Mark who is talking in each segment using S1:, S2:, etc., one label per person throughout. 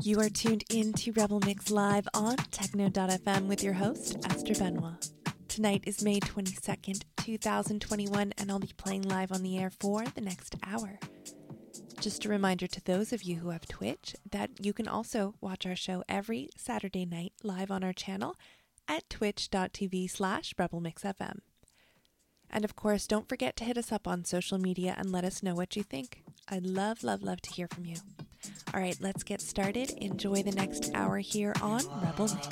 S1: You are tuned in to Rebel Mix Live on Techno.fm with your host, Esther Benoit. Tonight is May 22nd, 2021, and I'll be playing live on the air for the next hour. Just a reminder to those of you who have Twitch that you can also watch our show every Saturday night live on our channel at twitch.tv slash rebelmixfm. And of course, don't forget to hit us up on social media and let us know what you think. I'd love, love, love to hear from you. All right, let's get started. Enjoy the next hour here on Rebel Mix.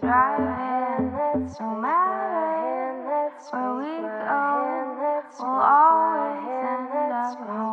S2: driving, no matter where we go, we'll always end up home.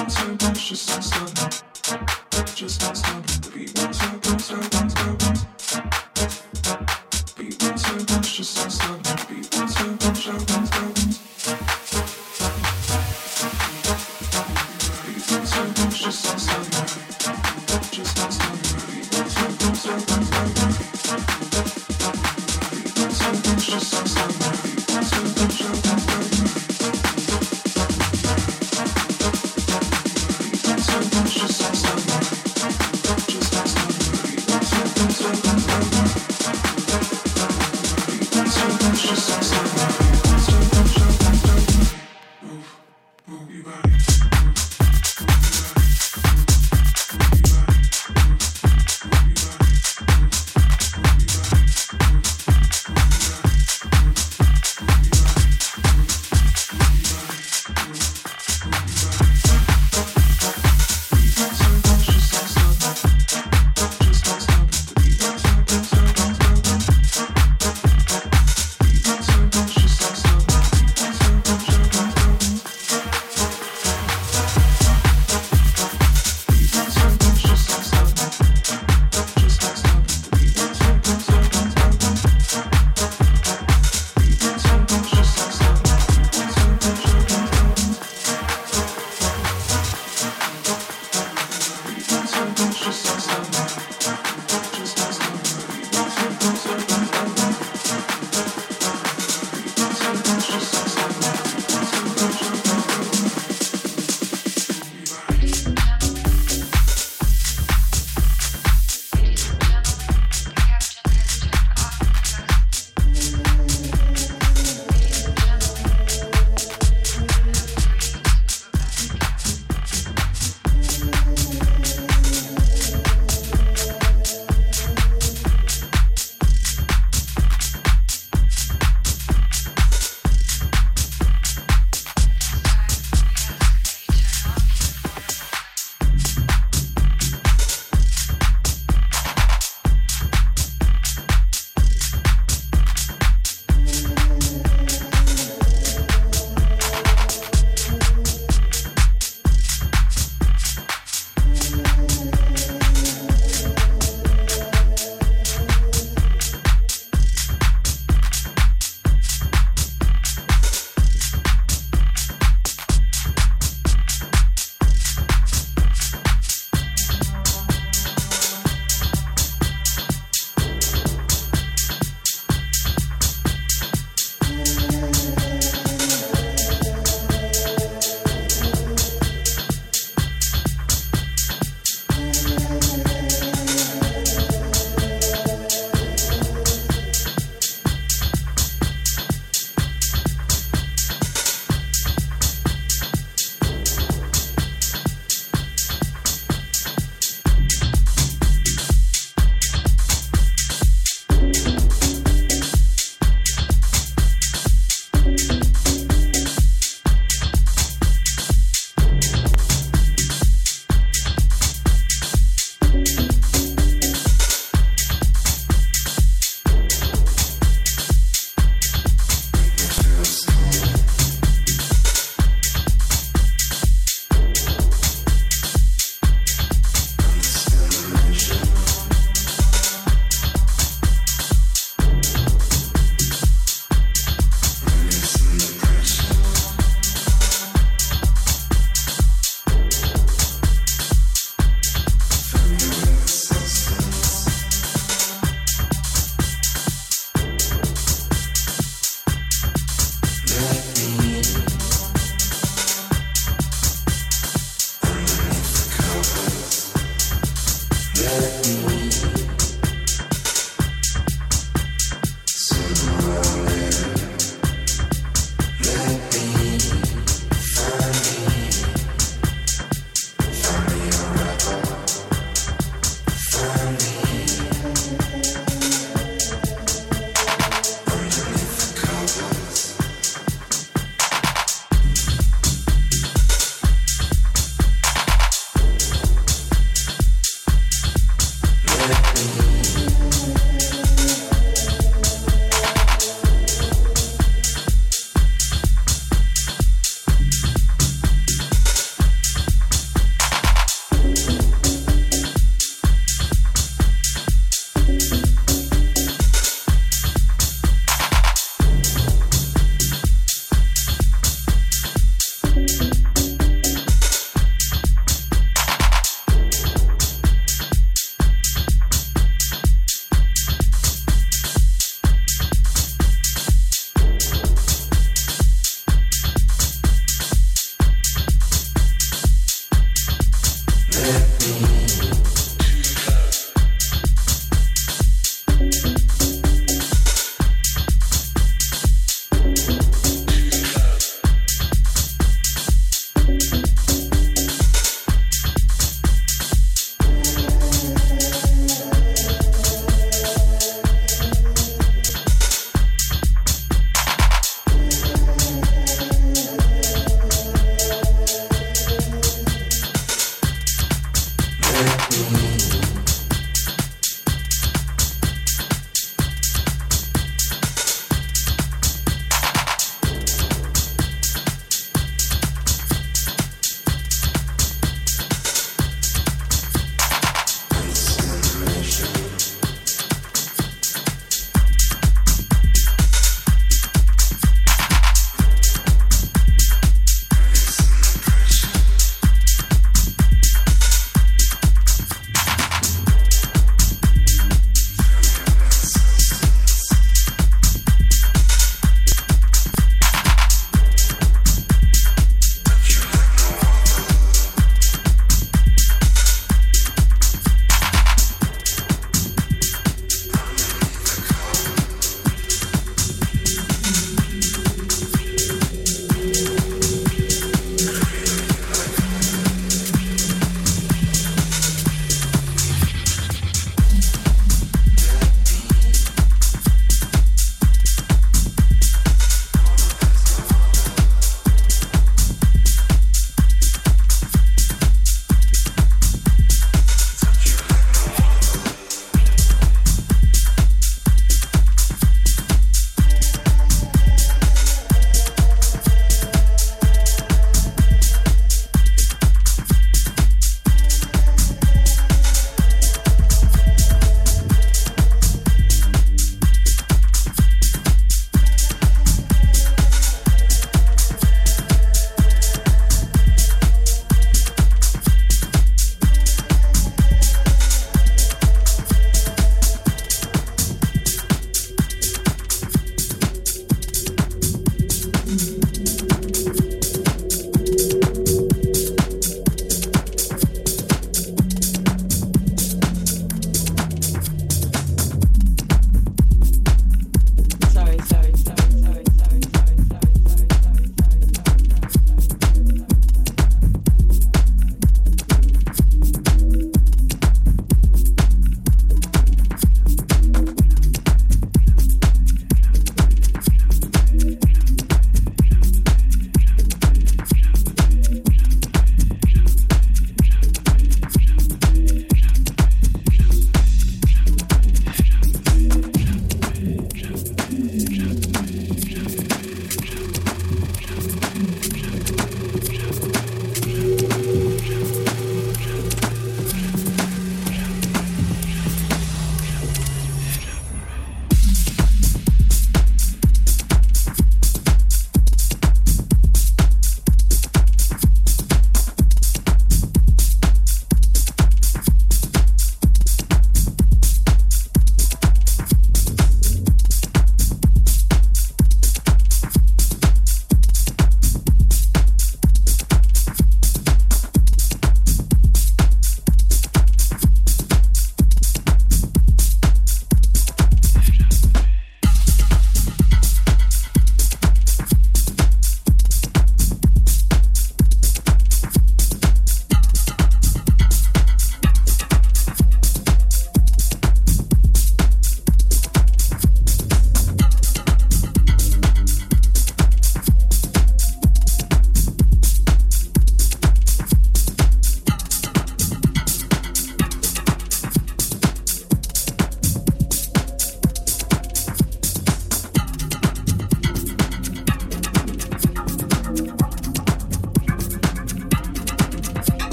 S2: bounce, bounce, just not bounce, just not stopping. the beat stop, just don't
S3: stop